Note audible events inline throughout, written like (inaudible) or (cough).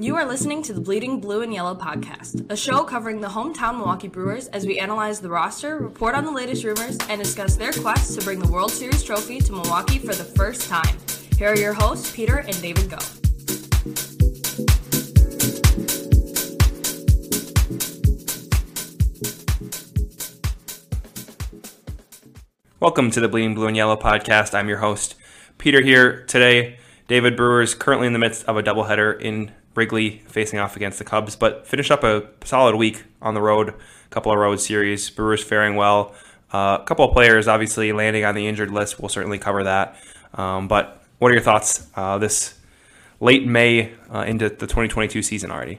You are listening to the Bleeding Blue and Yellow podcast, a show covering the hometown Milwaukee Brewers as we analyze the roster, report on the latest rumors, and discuss their quest to bring the World Series trophy to Milwaukee for the first time. Here are your hosts, Peter and David Go. Welcome to the Bleeding Blue and Yellow podcast. I'm your host, Peter here today. David Brewers currently in the midst of a doubleheader in Wrigley facing off against the Cubs, but finished up a solid week on the road, a couple of road series. Brewers faring well. Uh, a couple of players obviously landing on the injured list. We'll certainly cover that. Um, but what are your thoughts uh, this late May uh, into the 2022 season already?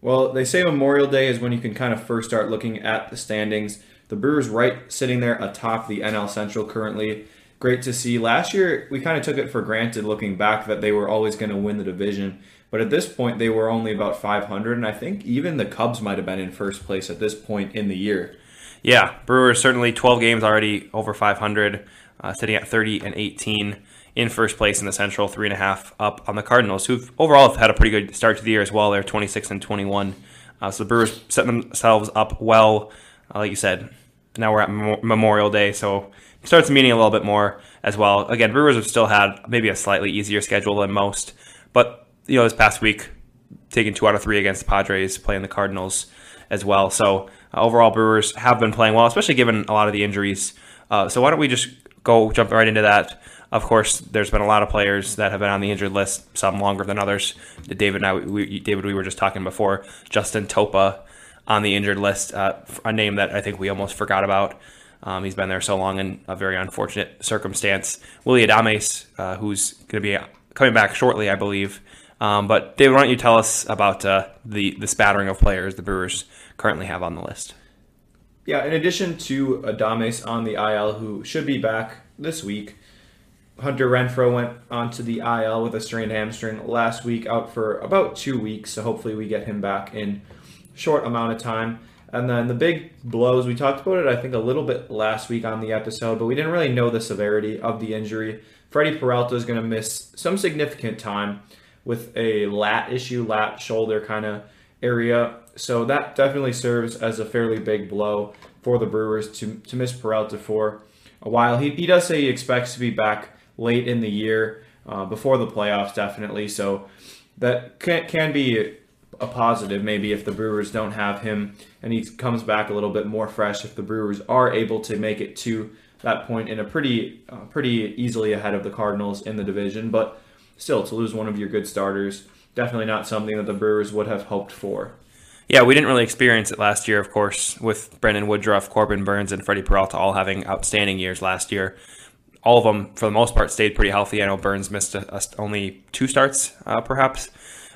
Well, they say Memorial Day is when you can kind of first start looking at the standings. The Brewers right sitting there atop the NL Central currently. Great to see. Last year, we kind of took it for granted looking back that they were always going to win the division. But at this point, they were only about 500, and I think even the Cubs might have been in first place at this point in the year. Yeah, Brewers certainly 12 games already over 500, uh, sitting at 30 and 18 in first place in the Central, three and a half up on the Cardinals, who've overall have had a pretty good start to the year as well. They're 26 and 21. Uh, so the Brewers set themselves up well. Uh, like you said, now we're at Memorial Day, so starts meaning a little bit more as well. Again, Brewers have still had maybe a slightly easier schedule than most, but you know, this past week, taking two out of three against the Padres, playing the Cardinals as well. So uh, overall, Brewers have been playing well, especially given a lot of the injuries. Uh, so why don't we just go jump right into that? Of course, there's been a lot of players that have been on the injured list, some longer than others. David and I, we, David, we were just talking before. Justin Topa on the injured list, uh, a name that I think we almost forgot about. Um, he's been there so long in a very unfortunate circumstance. Willy Adames, uh, who's going to be coming back shortly, I believe, um, but David, why don't you tell us about uh, the the spattering of players the Brewers currently have on the list? Yeah, in addition to Adames on the IL, who should be back this week, Hunter Renfroe went onto the IL with a strained hamstring last week, out for about two weeks. So hopefully we get him back in short amount of time. And then the big blows, we talked about it, I think, a little bit last week on the episode, but we didn't really know the severity of the injury. Freddie Peralta is going to miss some significant time with a lat issue, lat shoulder kind of area. So that definitely serves as a fairly big blow for the Brewers to, to miss Peralta for a while. He, he does say he expects to be back late in the year, uh, before the playoffs, definitely. So that can, can be a positive, maybe, if the Brewers don't have him and he comes back a little bit more fresh. If the Brewers are able to make it to that point in a pretty, uh, pretty easily ahead of the Cardinals in the division, but still to lose one of your good starters, definitely not something that the Brewers would have hoped for. Yeah, we didn't really experience it last year, of course, with Brandon Woodruff, Corbin Burnes, and Freddie Peralta all having outstanding years last year. All of them, for the most part, stayed pretty healthy. I know Burnes missed a, a, only two starts, uh, perhaps,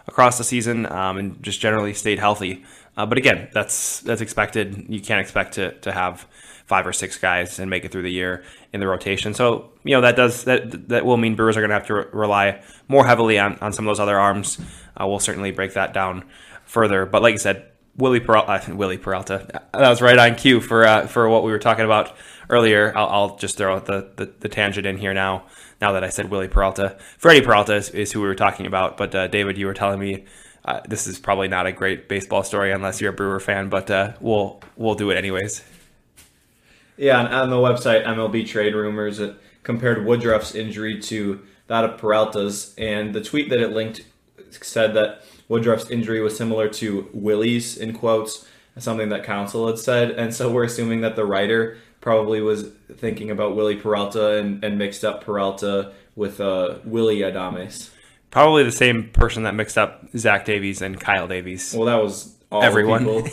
across the season, um, and just generally stayed healthy. Uh, but again, that's that's expected. You can't expect to, to have five or six guys and make it through the year in the rotation. So you know that does that that will mean Brewers are going to have to re- rely more heavily on, on some of those other arms. Uh, we'll certainly break that down further. But like I said, Wily Peralta, uh, Wily Peralta, that was right on cue for uh, for what we were talking about earlier. I'll, I'll just throw the, the, the tangent in here now. Now that I said Wily Peralta, Freddie Peralta is, is who we were talking about. But uh, David, you were telling me. Uh, this is probably not a great baseball story unless you're a Brewer fan, but uh, we'll we'll do it anyways. Yeah, on, on the website MLB Trade Rumors, it compared Woodruff's injury to that of Peralta's, and the tweet that it linked said that Woodruff's injury was similar to Willie's, in quotes, something that Counsell had said, and so we're assuming that the writer probably was thinking about Wily Peralta and, and mixed up Peralta with uh, Willy Adames. Probably the same person that mixed up Zach Davies and Kyle Davies. Well, that was all everyone. (laughs)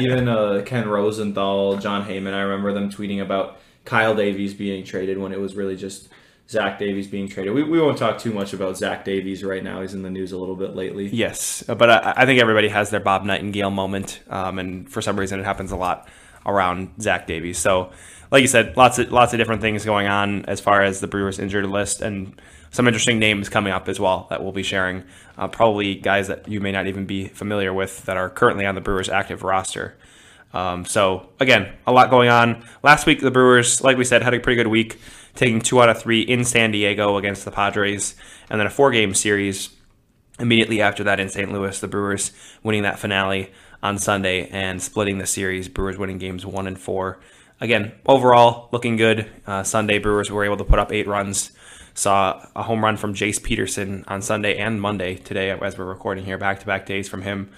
Even uh, Ken Rosenthal, Jon Heyman, I remember them tweeting about Kyle Davies being traded when it was really just Zach Davies being traded. We, we won't talk too much about Zach Davies right now. He's in the news a little bit lately. Yes, but I, I think everybody has their Bob Nightingale moment, um, and for some reason it happens a lot around Zach Davies. So, like you said, lots of lots of different things going on as far as the Brewers injured list, and some interesting names coming up as well that we'll be sharing. Uh, probably guys that you may not even be familiar with that are currently on the Brewers active roster. Um, so again, a lot going on. Last week, the Brewers, like we said, had a pretty good week, taking two out of three in San Diego against the Padres, and then a four-game series immediately after that in St. Louis, the Brewers winning that finale on Sunday and splitting the series. Brewers winning games one and four. Again, overall looking good. Uh, Sunday, Brewers were able to put up eight runs. Saw a home run from Jace Peterson on Sunday and Monday today as we're recording here, back to back days from him.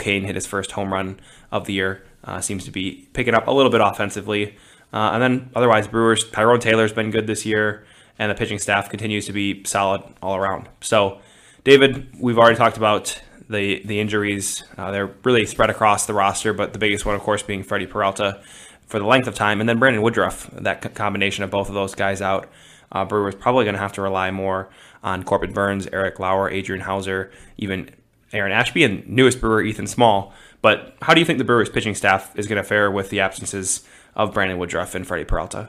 Cain hit his first home run of the year. Uh, seems to be picking up a little bit offensively. Uh, and then otherwise, Brewers, Tyrone Taylor's been good this year, and the pitching staff continues to be solid all around. So, David, we've already talked about the the injuries. Uh, they're really spread across the roster, but the biggest one, of course, being Freddie Peralta for the length of time, and then Brandon Woodruff. That combination of both of those guys out, uh, Brewers probably going to have to rely more on Corbin Burnes, Eric Lauer, Adrian Houser, even Aaron Ashby, and newest Brewer Ethan Small. But how do you think the Brewers pitching staff is going to fare with the absences of Brandon Woodruff and Freddie Peralta?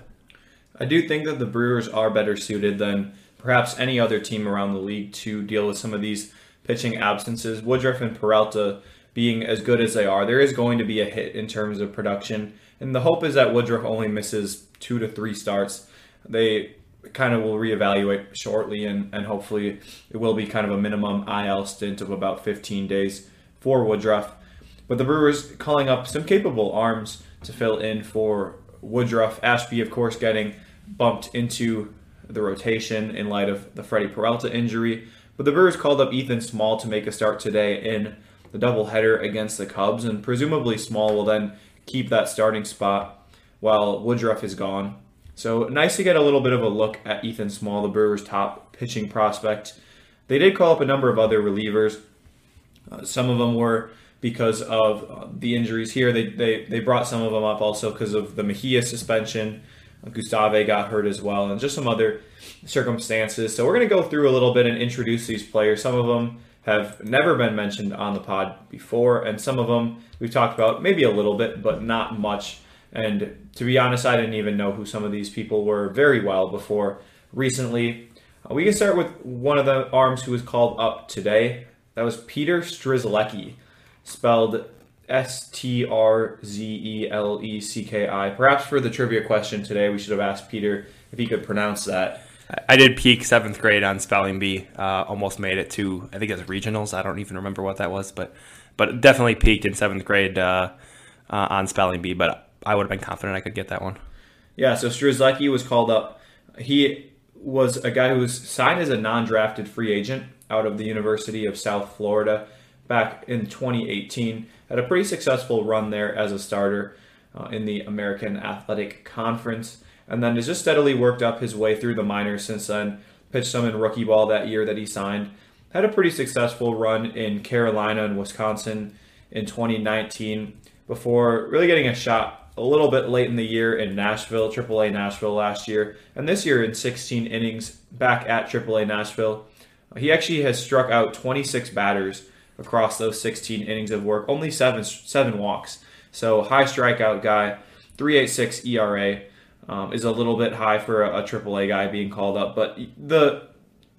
I do think that the Brewers are better suited than perhaps any other team around the league to deal with some of these pitching absences. Woodruff and Peralta being as good as they are, there is going to be a hit in terms of production. And the hope is that Woodruff only misses two to three starts. They kind of will reevaluate shortly, and, and hopefully it will be kind of a minimum IL stint of about 15 days for Woodruff. But the Brewers calling up some capable arms to fill in for Woodruff. Ashby, of course, getting bumped into the rotation in light of the Freddie Peralta injury. But the Brewers called up Ethan Small to make a start today in the doubleheader against the Cubs, and presumably Small will then keep that starting spot while Woodruff is gone. So nice to get a little bit of a look at Ethan Small, the Brewers' top pitching prospect. They did call up a number of other relievers. Uh, some of them were because of uh, the injuries here. They, they, they brought some of them up also because of the Mejia suspension. Uh, Gustave got hurt as well, and just some other circumstances. So we're going to go through a little bit and introduce these players. Some of them have never been mentioned on the pod before, and some of them we've talked about maybe a little bit, but not much. And to be honest, I didn't even know who some of these people were very well before recently. Uh, we can start with one of the arms who was called up today. That was Peter Strzelecki spelled S T R Z E L E C K I. Perhaps for the trivia question today, we should have asked Peter if he could pronounce that. I did peak seventh grade on spelling bee. Uh, almost made it to I think it was regionals. I don't even remember what that was, but but definitely peaked in seventh grade uh, uh, on spelling bee. But I would have been confident I could get that one. Yeah. So Strzelecki was called up. He was a guy who was signed as a non-drafted free agent out of the University of South Florida back in 2018. Had a pretty successful run there as a starter uh, in the American Athletic Conference, and then has just steadily worked up his way through the minors since then. Pitched some in rookie ball that year that he signed. Had a pretty successful run in Carolina and Wisconsin in 2019 before really getting a shot a little bit late in the year in Nashville, AAA Nashville last year, and this year in 16 innings back at AAA Nashville. He actually has struck out 26 batters across those 16 innings of work. Only seven seven walks. So high strikeout guy, 3.86 ERA um, is a little bit high for a, triple a AAA guy being called up, but the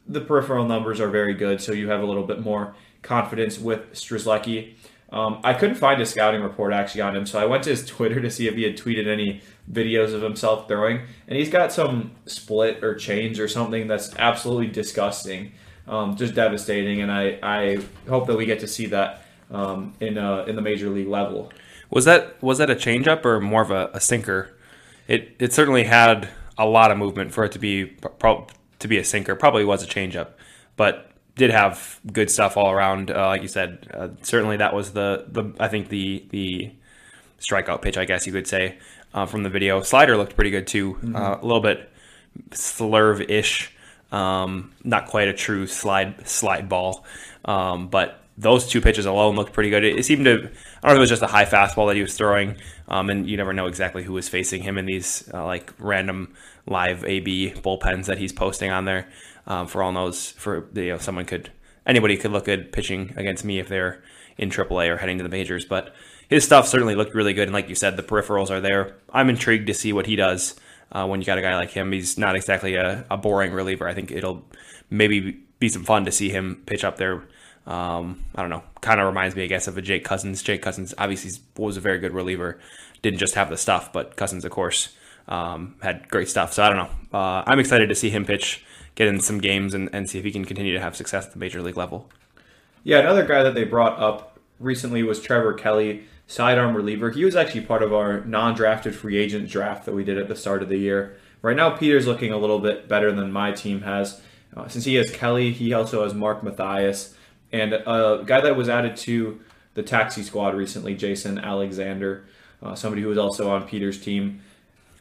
the peripheral numbers are very good, so you have a little bit more confidence with Strzelecki. Um, I couldn't find a scouting report actually on him, so I went to his Twitter to see if he had tweeted any videos of himself throwing, and he's got some split or change or something that's absolutely disgusting um, just devastating. And I, I hope that we get to see that um, in uh, in the major league level. Was that was that a changeup or more of a, a, sinker? It it certainly had a lot of movement for it to be pro- to be a sinker. Probably was a changeup, but did have good stuff all around. Uh, like you said, uh, certainly that was the the I think the the strikeout pitch, I guess you could say, uh, from the video. Slider looked pretty good too. Mm-hmm. Uh, a little bit slurve ish um, not quite a true slide slide ball, um, but those two pitches alone looked pretty good. It, it, seemed to, I don't know if it was just a high fastball that he was throwing, um, and you never know exactly who was facing him in these uh, like random live AB bullpens that he's posting on there. Um, for all knows, for you know, someone could anybody could look at pitching against me if they're in AAA or heading to the majors, but his stuff certainly looked really good. And like you said, the peripherals are there. I'm intrigued to see what he does uh, when you got a guy like him. He's not exactly a, a, boring reliever. I think it'll maybe be some fun to see him pitch up there. Um, I don't know. Kind of reminds me, I guess, of a Jake Cousins. Jake Cousins obviously was a very good reliever. Didn't just have the stuff, but Cousins, of course, um, had great stuff. So I don't know. Uh, I'm excited to see him pitch, get in some games, and, and see if he can continue to have success at the major league level. Yeah, another guy that they brought up recently was Trevor Kelly, sidearm reliever. He was actually part of our non-drafted free agent draft that we did at the start of the year. Right now, Peter's looking a little bit better than my team has. Uh, since he has Kelly, he also has Mark Mathias, and a guy that was added to the taxi squad recently, Jason Alexander, uh, somebody who was also on Peter's team.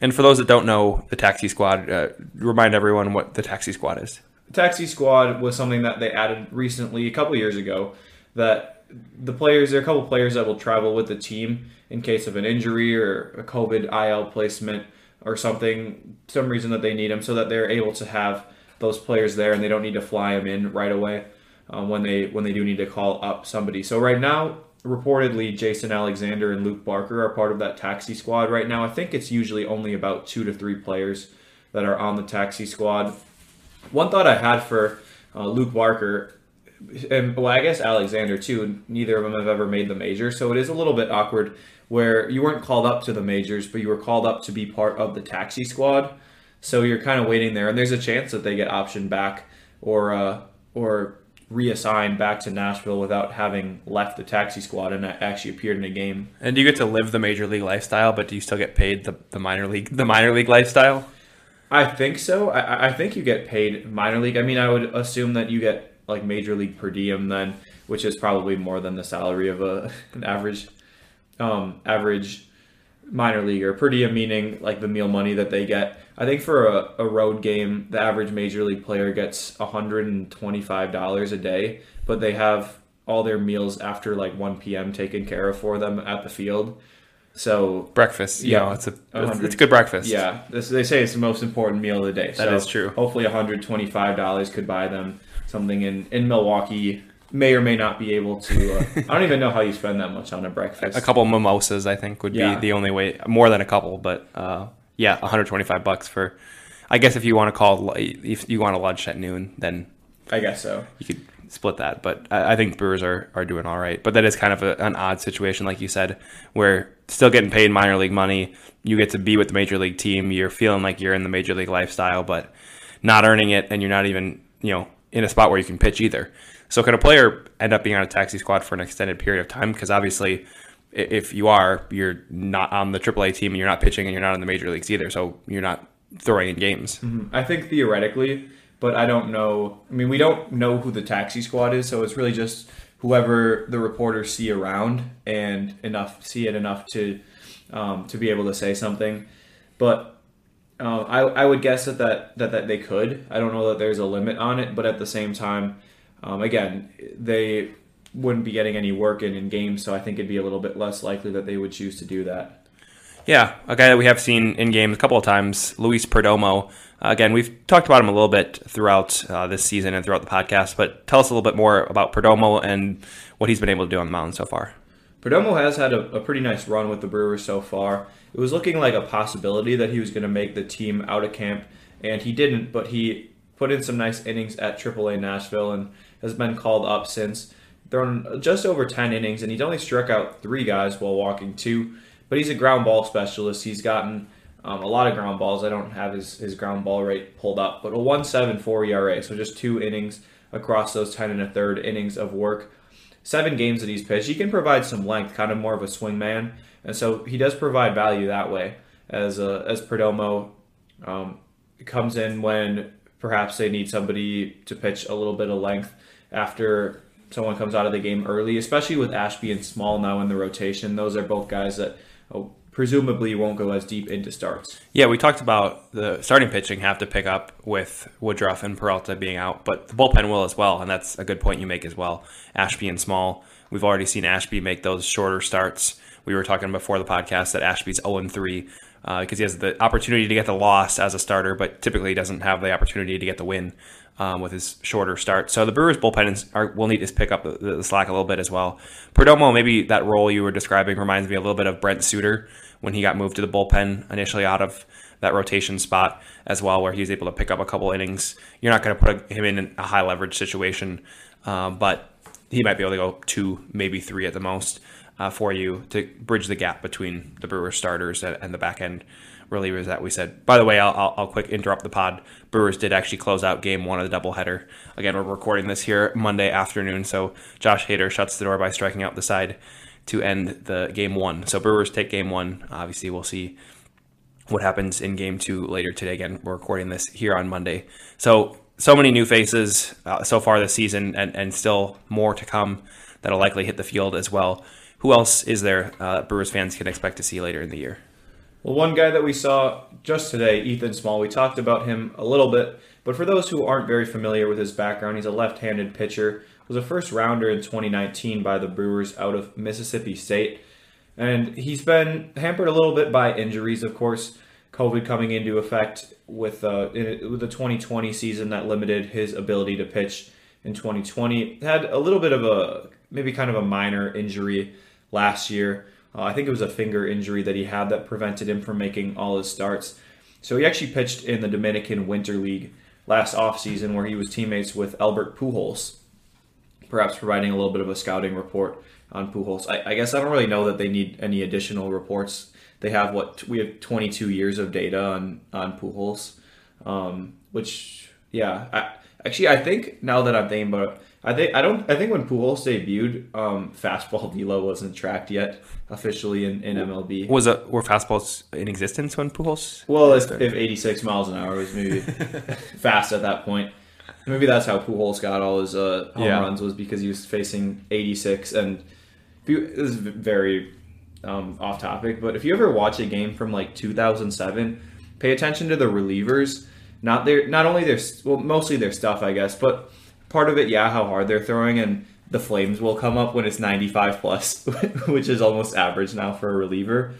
And for those that don't know the taxi squad, uh, remind everyone what the taxi squad is. The taxi squad was something that they added recently, a couple years ago, that the players, there are a couple players that will travel with the team in case of an injury or a COVID IL placement or something, some reason that they need them, so that they're able to have those players there and they don't need to fly them in right away um, when they when they do need to call up somebody. So right now, reportedly, Jason Alexander and Luke Barker are part of that taxi squad right now. I think it's usually only about two to three players that are on the taxi squad. One thought I had for uh, Luke Barker, and well, I guess Alexander too. Neither of them have ever made the major, so it is a little bit awkward where you weren't called up to the majors, but you were called up to be part of the taxi squad. So you're kind of waiting there, and there's a chance that they get optioned back or uh, or reassigned back to Nashville without having left the taxi squad and actually appeared in a game. And do you get to live the major league lifestyle, but do you still get paid the, the minor league the minor league lifestyle? I think so. I, I think you get paid minor league. I mean, I would assume that you get like major league per diem then, which is probably more than the salary of a (laughs) an average um, average minor leaguer. Per diem meaning like the meal money that they get. I think for a, a road game, the average major league player gets $125 a day, but they have all their meals after like 1 p.m. taken care of for them at the field. So breakfast, yeah, know, it's a it's, it's, a good breakfast. Yeah, this, they say it's the most important meal of the day. That so is true. Hopefully, one hundred twenty five dollars could buy them something in in Milwaukee may or may not be able to. Uh, (laughs) I don't even know how you spend that much on a breakfast. A couple mimosas, I think, would yeah. be the only way. More than a couple, but uh, yeah, 125 bucks for. I guess if you want to call if you want a lunch at noon, then I guess so. You could split that, but I, I think Brewers are, are doing all right. But that is kind of a, an odd situation, like you said, where still getting paid minor league money, you get to be with the major league team, you're feeling like you're in the major league lifestyle, but not earning it, and you're not even you know in a spot where you can pitch either. So can a player end up being on a taxi squad for an extended period of time? Because obviously, if you are, you're not on the AAA team and you're not pitching and you're not in the major leagues either. So you're not throwing in games. Mm-hmm. I think theoretically, but I don't know. I mean, we don't know who the taxi squad is, so it's really just whoever the reporters see around and enough see it enough to um, to be able to say something. But uh, I, I would guess that, that that that they could. I don't know that there's a limit on it, but at the same time, um, again, they wouldn't be getting any work in in games, so I think it'd be a little bit less likely that they would choose to do that. Yeah, a guy that we have seen in games a couple of times, Luis Perdomo. Uh, again, we've talked about him a little bit throughout uh, this season and throughout the podcast, but tell us a little bit more about Perdomo and what he's been able to do on the mound so far. Perdomo has had a, a pretty nice run with the Brewers so far. It was looking like a possibility that he was going to make the team out of camp, and he didn't, but he put in some nice innings at AAA Nashville and has been called up since. Thrown just over 10 innings, and he's only struck out three guys while walking two. But he's a ground ball specialist. He's gotten um, a lot of ground balls. I don't have his, his ground ball rate pulled up, but a 1.74 ERA, so just two innings across those 10 and a third innings of work. Seven games that he's pitched. He can provide some length, kind of more of a swing man, and so he does provide value that way. As uh, as Perdomo um, comes in when perhaps they need somebody to pitch a little bit of length after someone comes out of the game early, especially with Ashby and Small now in the rotation. Those are both guys that oh, presumably won't go as deep into starts. Yeah, we talked about the starting pitching have to pick up with Woodruff and Peralta being out, but the bullpen will as well, and that's a good point you make as well. Ashby and Small, we've already seen Ashby make those shorter starts. We were talking before the podcast that Ashby's 0 3 because uh, he has the opportunity to get the loss as a starter, but typically doesn't have the opportunity to get the win um, with his shorter start. So the Brewers bullpen are, will need to pick up the, the, slack a little bit as well. Perdomo, maybe that role you were describing reminds me a little bit of Brent Suter when he got moved to the bullpen initially out of that rotation spot as well, where he was able to pick up a couple innings. You're not going to put him in a high leverage situation, um, but he might be able to go two, maybe three at the most uh, for you to bridge the gap between the Brewers starters and the back end relievers that we said. By the way, I'll, I'll, I'll quick interrupt the pod. Brewers did actually close out game one of the doubleheader. Again, we're recording this here Monday afternoon, so Josh Hader shuts the door by striking out the side to end the game one. So Brewers take game one. Obviously, we'll see what happens in game two later today. Again, we're recording this here on Monday. So, so many new faces uh, so far this season, and, and still more to come that'll likely hit the field as well. Who else is there uh, Brewers fans can expect to see later in the year? Well, one guy that we saw just today, Ethan Small, we talked about him a little bit, but for those who aren't very familiar with his background, he's a left handed pitcher, was a first rounder in 2019 by the Brewers out of Mississippi State. And he's been hampered a little bit by injuries, of course. COVID coming into effect with uh, in, with the 2020 season that limited his ability to pitch in 2020. Had a little bit of a maybe kind of a minor injury last year. Uh, I think it was a finger injury that he had that prevented him from making all his starts. So he actually pitched in the Dominican Winter League last offseason where he was teammates with Albert Pujols, perhaps providing a little bit of a scouting report on Pujols. I, I guess I don't really know that they need any additional reports. They have what we have 22 years of data on on Pujols, um, which yeah. I, actually, I think now that I'm thinking about it, I think I don't. I think when Pujols debuted, um, fastball (laughs) velo wasn't tracked yet officially in, in MLB. Was it were fastballs in existence when Pujols? Well, if, if 86 miles an hour was maybe (laughs) fast at that point, maybe that's how Pujols got all his uh, home Yeah. runs was because he was facing 86. And this is very um, off topic, but if you ever watch a game from like 2007, pay attention to the relievers. Not their, not only their, well, mostly their stuff, I guess, but part of it, yeah, how hard they're throwing, and the flames will come up when it's 95 plus, (laughs) which is almost average now for a reliever.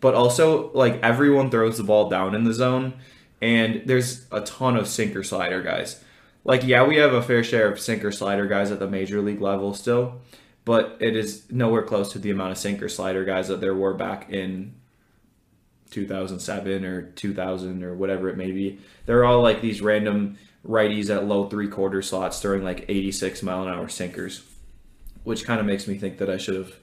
But also, like everyone throws the ball down in the zone, and there's a ton of sinker slider guys. Like, yeah, we have a fair share of sinker slider guys at the major league level still, but it is nowhere close to the amount of sinker slider guys that there were back in 2007 or 2000 or whatever it may be. They're all like these random righties at low three quarter slots throwing like 86 mile an hour sinkers, which kind of makes me think that I should have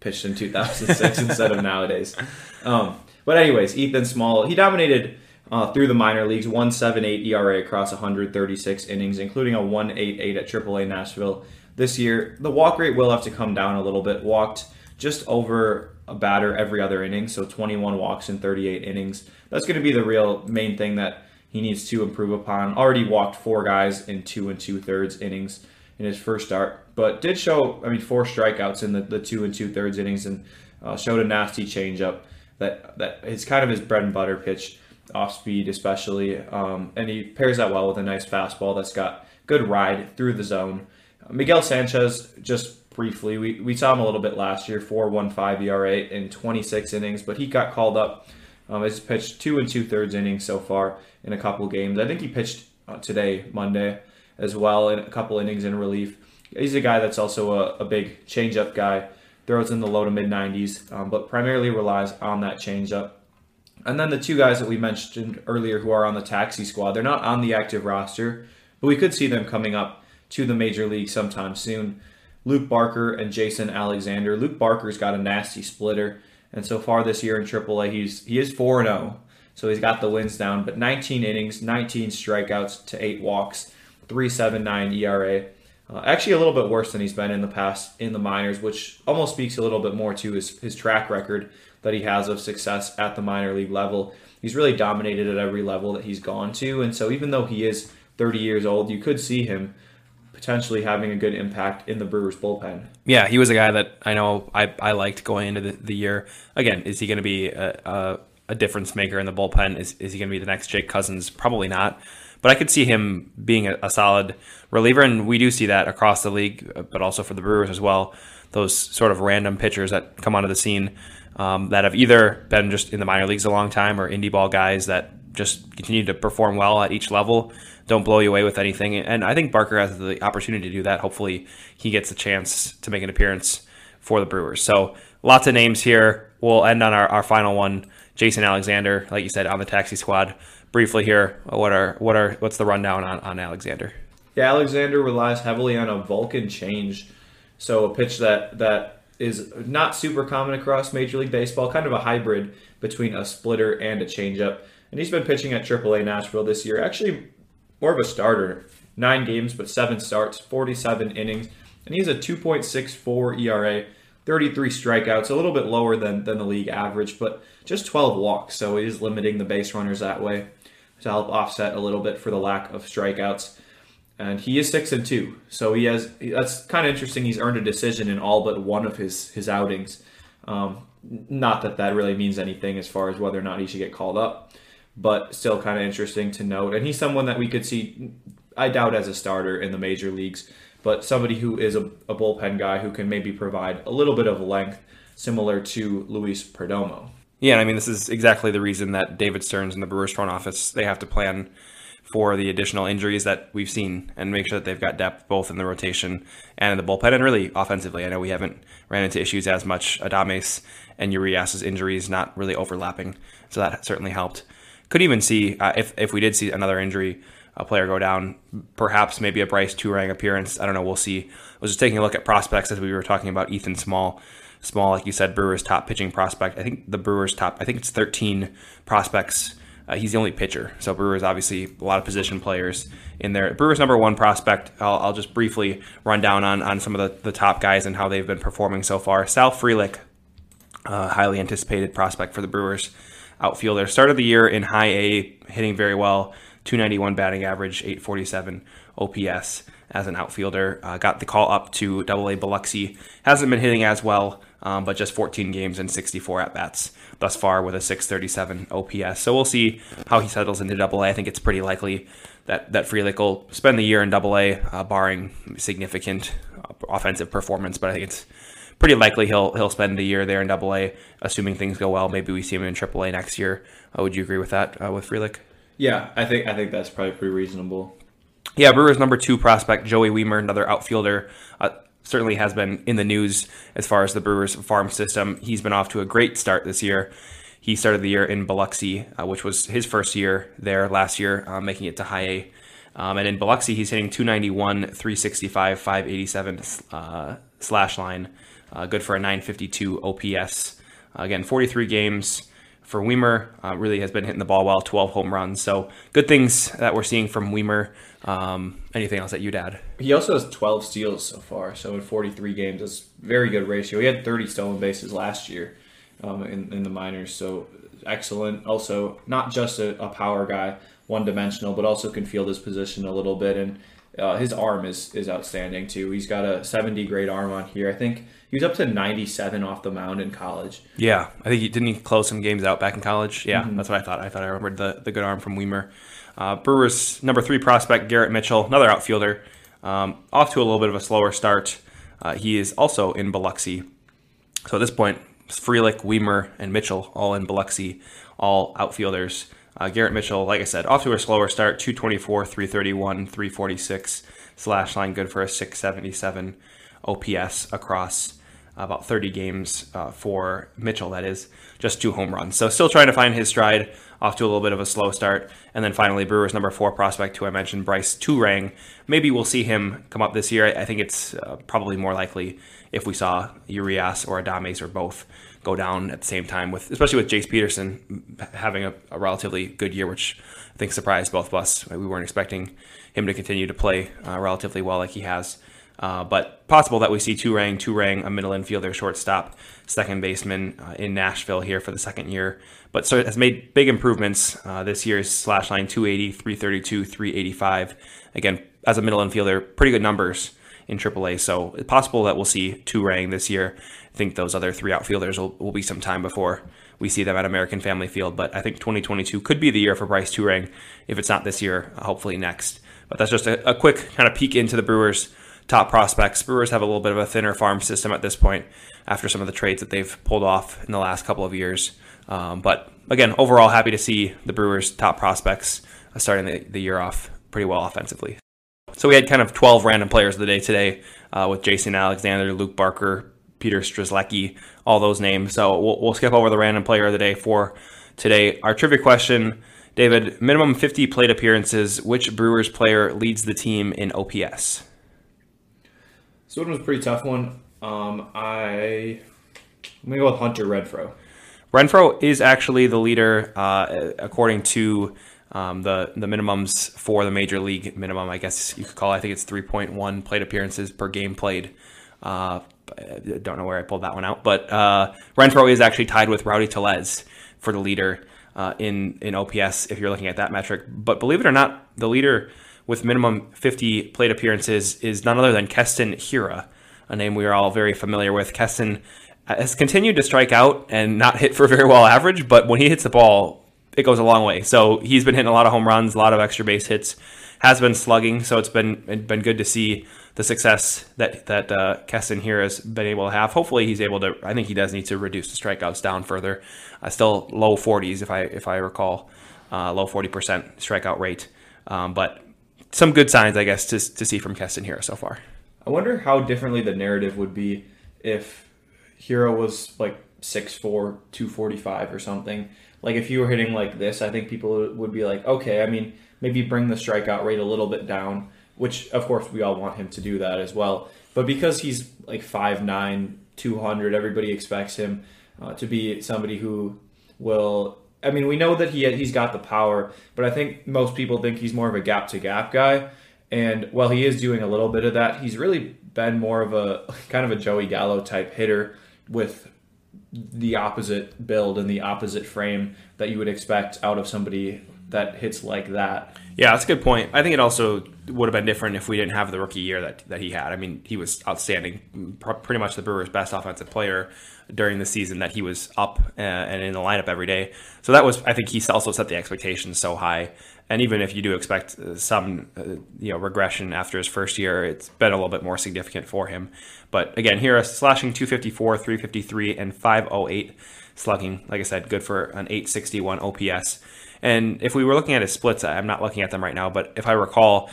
pitched in 2006 (laughs) instead of nowadays. Um, but anyways, Ethan Small, he dominated uh, through the minor leagues, 1.78 ERA across 136 innings, including a 188 at AAA Nashville. This year, the walk rate will have to come down a little bit. Walked just over a batter every other inning, so 21 walks in 38 innings. That's going to be the real main thing that he needs to improve upon. Already walked four guys in two and two thirds innings in his first start, but did show, I mean, four strikeouts in the, the two and two thirds innings and uh, showed a nasty changeup that that is kind of his bread and butter pitch, off speed especially, um, and he pairs that well with a nice fastball that's got good ride through the zone. Miguel Sanchez, just briefly, we, we saw him a little bit last year, 4.15 ERA in 26 innings, but he got called up. Um, he's pitched two and two thirds innings so far in a couple games. I think he pitched uh, today, Monday, as well, in a couple innings in relief. He's a guy that's also a, a big changeup guy, throws in the low to mid 90s, um, but primarily relies on that changeup. And then the two guys that we mentioned earlier who are on the taxi squad, they're not on the active roster, but we could see them coming up to the major league sometime soon. Luke Barker and Jason Alexander. Luke Barker's got a nasty splitter, and so far this year in AAA, he's he is four and zero, so he's got the wins down. But 19 innings, 19 strikeouts to eight walks, 3.79 ERA. Uh, actually, a little bit worse than he's been in the past in the minors, which almost speaks a little bit more to his his track record that he has of success at the minor league level. He's really dominated at every level that he's gone to, and so even though he is 30 years old, you could see him potentially having a good impact in the Brewers bullpen. Yeah, he was a guy that I know I, I liked going into the, the year. Again, is he going to be a, a, a difference maker in the bullpen? Is, is he going to be the next Jake Cousins? Probably not. But I could see him being a, a solid reliever, and we do see that across the league, uh, but also for the Brewers as well. Those sort of random pitchers that come onto the scene um, that have either been just in the minor leagues a long time or indie ball guys that just continue to perform well at each level, don't blow you away with anything. And I think Barker has the opportunity to do that. Hopefully, he gets a chance to make an appearance for the Brewers. So, lots of names here. We'll end on our, our final one Jason Alexander, like you said, on the taxi squad. Briefly here, what are what are what's the rundown on, on Alexander? Yeah, Alexander relies heavily on a Vulcan change, so a pitch that that is not super common across Major League Baseball, kind of a hybrid between a splitter and a changeup. And he's been pitching at AAA Nashville this year. Actually, more of a starter. Nine games, but seven starts, 47 innings. And he has a 2.64 ERA, 33 strikeouts, a little bit lower than, than the league average, but just 12 walks. So he is limiting the base runners that way to help offset a little bit for the lack of strikeouts. And he is six and two, so he has. That's kind of interesting. He's earned a decision in all but one of his his outings. Um, not that that really means anything as far as whether or not he should get called up, but still kind of interesting to note. And he's someone that we could see. I doubt as a starter in the major leagues, but somebody who is a, a bullpen guy who can maybe provide a little bit of length, similar to Luis Perdomo. Yeah, I mean, this is exactly the reason that David Stearns and the Brewers front office they have to plan for the additional injuries that we've seen and make sure that they've got depth both in the rotation and in the bullpen and really offensively. I know we haven't ran into issues as much. Adames and Urias's injuries not really overlapping, so that certainly helped. Could even see uh, if if we did see another injury, a player go down, perhaps maybe a Brice Turang appearance. I don't know. We'll see. I was just taking a look at prospects as we were talking about Ethan Small. Small, like you said, Brewers' top pitching prospect. I think the Brewers' top. I think it's 13 prospects uh, he's the only pitcher. So Brewers obviously a lot of position players in there. Brewers number one prospect. I'll, I'll just briefly run down on, on some of the, the top guys and how they've been performing so far. Sal Frelick, uh, highly anticipated prospect for the Brewers outfielder. Started the year in high A, hitting very well. 291 batting average, 847 OPS as an outfielder. Uh, got the call up to Double A Biloxi. Hasn't been hitting as well, um, but just 14 games and 64 at bats thus far with a 637 OPS. So we'll see how he settles into Double A. I think it's pretty likely that that Frelick will spend the year in Double A, uh, barring significant offensive performance. But I think it's pretty likely he'll he'll spend the year there in Double A, assuming things go well. Maybe we see him in Triple A next year. Uh, would you agree with that uh, with Frelick? Yeah, I think I think that's probably pretty reasonable. Yeah, Brewers number two prospect Joey Wiemer, another outfielder. Uh, certainly has been in the news as far as the Brewers farm system. He's been off to a great start this year. He started the year in Biloxi, uh, which was his first year there last year, uh, making it to high A. Um, and in Biloxi, he's hitting 291, 365, 587 uh, slash line, uh, good for a 952 OPS. again, 43 games for Wiemer. Uh, really has been hitting the ball well, 12 home runs. So good things that we're seeing from Wiemer. Um, anything else that you'd add? He also has 12 steals so far. So in 43 games, that's very good ratio. He had 30 stolen bases last year um, in, in the minors. So excellent. Also, not just a, a power guy, one dimensional, but also can field his position a little bit. And uh, his arm is is outstanding too. He's got a 70 grade arm on here. I think he was up to 97 off the mound in college. Yeah, I think he didn't he close some games out back in college. Yeah, mm-hmm. that's what I thought. I thought I remembered the the good arm from Wiemer. Uh, Brewers number three prospect Garrett Mitchell, another outfielder, um, off to a little bit of a slower start. Uh, he is also in Biloxi. So at this point, Frelick, Wiemer, and Mitchell all in Biloxi, all outfielders. Uh, Garrett Mitchell, like I said, off to a slower start 224, 331, 346 slash line, good for a 677 OPS across about 30 games uh, for Mitchell, that is, just two home runs. So still trying to find his stride, off to a little bit of a slow start. And then finally, Brewers number four prospect, who I mentioned, Brice Turang. Maybe we'll see him come up this year. I think it's uh, probably more likely if we saw Urias or Adames or both go down at the same time, with especially with Jace Peterson having a, a, relatively good year, which I think surprised both of us. We weren't expecting him to continue to play uh, relatively well like he has. Uh, but possible that we see Turang, Turang, a middle infielder, shortstop, second baseman uh, in Nashville here for the second year. But so has made big improvements uh, this year's slash line 280, 332, 385. Again, as a middle infielder, pretty good numbers in AAA. So it's possible that we'll see Turang this year. I think those other three outfielders will, will be some time before we see them at American Family Field. But I think 2022 could be the year for Brice Turang. If it's not this year, hopefully next. But that's just a, a quick kind of peek into the Brewers' top prospects. Brewers have a little bit of a thinner farm system at this point after some of the trades that they've pulled off in the last couple of years. Um, but again, overall, happy to see the Brewers' top prospects starting the, the year off pretty well offensively. So we had kind of 12 random players of the day today uh, with Jason Alexander, Luke Barker, Peter Strzelecki, all those names. So we'll, we'll skip over the random player of the day for today. Our trivia question, David, minimum 50 plate appearances. Which Brewers player leads the team in OPS? This one was a pretty tough one. Um, I I'm gonna go with Hunter Renfroe. Renfroe is actually the leader uh, according to um, the the minimums for the major league minimum. I guess you could call. It. I think it's 3.1 plate appearances per game played. Uh, I don't know where I pulled that one out, but uh, Renfroe is actually tied with Rowdy Tellez for the leader uh, in in OPS if you're looking at that metric. But believe it or not, the leader with minimum 50 plate appearances is none other than Keston Hiura, a name we are all very familiar with. Keston has continued to strike out and not hit for very well average, but when he hits the ball, it goes a long way. So he's been hitting a lot of home runs, a lot of extra base hits, has been slugging. So it's been it's been good to see the success that that uh, Keston Hiura has been able to have. Hopefully, he's able to. I think he does need to reduce the strikeouts down further. Uh, still low 40s, if I if I recall, uh, low 40 percent strikeout rate. Um, but some good signs, I guess, to to see from Keston Hiura so far. I wonder how differently the narrative would be if Hiura was like 6'4", 245 or something. Like if you were hitting like this, I think people would be like, okay, I mean, maybe bring the strikeout rate a little bit down which of course we all want him to do that as well. But because he's like 5'9", 200, everybody expects him uh, to be somebody who will. I mean, we know that he he's got the power, but I think most people think he's more of a gap to gap guy. And while he is doing a little bit of that, he's really been more of a (laughs) kind of a Joey Gallo type hitter with the opposite build and the opposite frame that you would expect out of somebody that hits like that. Yeah, that's a good point. I think it also would have been different if we didn't have the rookie year that, that he had. I mean, he was outstanding, pretty much the Brewers' best offensive player during the season that he was up uh, and in the lineup every day. So that was, I think, he also set the expectations so high. And even if you do expect uh, some, uh, you know, regression after his first year, it's been a little bit more significant for him. But again, here a slashing 254, 353, and 508 slugging. Like I said, good for an 861 OPS. And if we were looking at his splits, I'm not looking at them right now, but if I recall,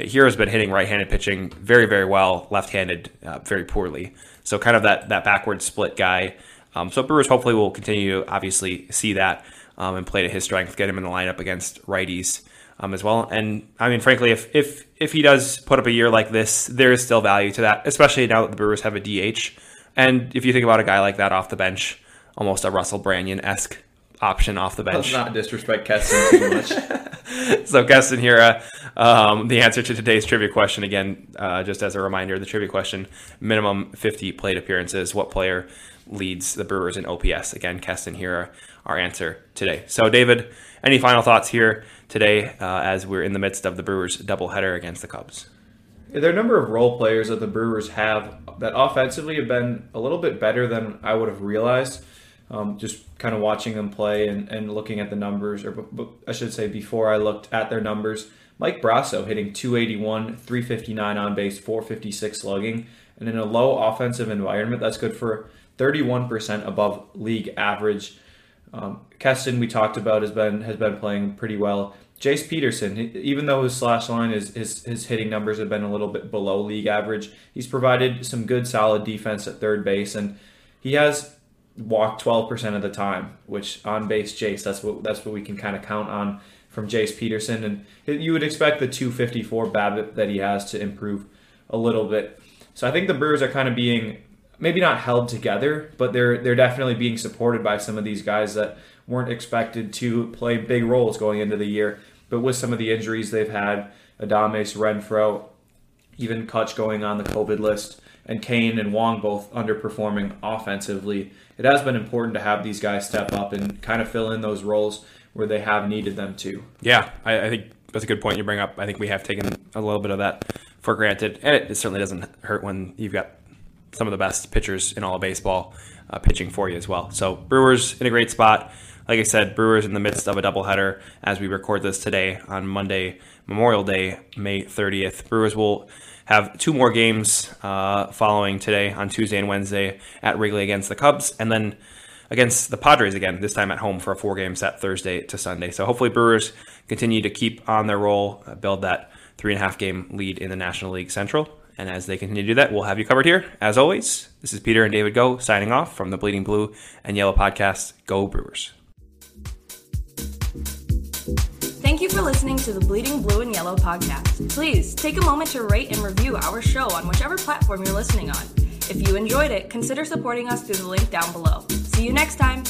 Hiura's been hitting right-handed pitching very, very well, left-handed uh, very poorly. So kind of that that backward split guy. Um, so Brewers hopefully will continue to obviously see that um, and play to his strength, get him in the lineup against righties um, as well. And I mean, frankly, if if if he does put up a year like this, there is still value to that, especially now that the Brewers have a DH. And if you think about a guy like that off the bench, almost a Russell Branyan esque option off the bench. Let's not disrespect Keston too much. (laughs) so Keston Hiura, um, the answer to today's trivia question again, uh, just as a reminder, the trivia question: minimum 50 plate appearances. What player leads the Brewers in OPS? Again, Keston Hiura, our answer today. So David, any final thoughts here today uh, as we're in the midst of the Brewers doubleheader against the Cubs? There are a number of role players that the Brewers have that offensively have been a little bit better than I would have realized um, just kind of watching them play and, and looking at the numbers, or I should say, before I looked at their numbers. Mike Brosseau hitting 281, 359 on base, 456 slugging, and in a low offensive environment, that's good for 31% above league average. Um, Keston, we talked about, has been has been playing pretty well. Jace Peterson, even though his slash line is his, his hitting numbers have been a little bit below league average, he's provided some good solid defense at third base, and he has walk 12% of the time, which on base Jace, that's what that's what we can kind of count on from Jace Peterson. And you would expect the 254 BABIP that he has to improve a little bit. So I think the Brewers are kind of being maybe not held together, but they're they're definitely being supported by some of these guys that weren't expected to play big roles going into the year. But with some of the injuries they've had, Adames, Renfroe, even Cutch going on the COVID list, and Cain and Wong both underperforming offensively, it has been important to have these guys step up and kind of fill in those roles where they have needed them to. Yeah, I, I think that's a good point you bring up. I think we have taken a little bit of that for granted, and it, it certainly doesn't hurt when you've got some of the best pitchers in all of baseball uh, pitching for you as well. So Brewers in a great spot. Like I said, Brewers in the midst of a doubleheader as we record this today on Monday, Memorial Day, May 30th. Brewers will have two more games uh, following today on Tuesday and Wednesday at Wrigley against the Cubs, and then against the Padres again, this time at home for a four game set Thursday to Sunday. So hopefully, Brewers continue to keep on their roll, uh, build that three and a half game lead in the National League Central. And as they continue to do that, we'll have you covered here. As always, this is Peter and David Go signing off from the Bleeding Blue and Yellow podcast. Go Brewers. Thank you for listening to the Bleeding Blue and Yellow podcast. Please take a moment to rate and review our show on whichever platform you're listening on. If you enjoyed it, consider supporting us through the link down below. See you next time.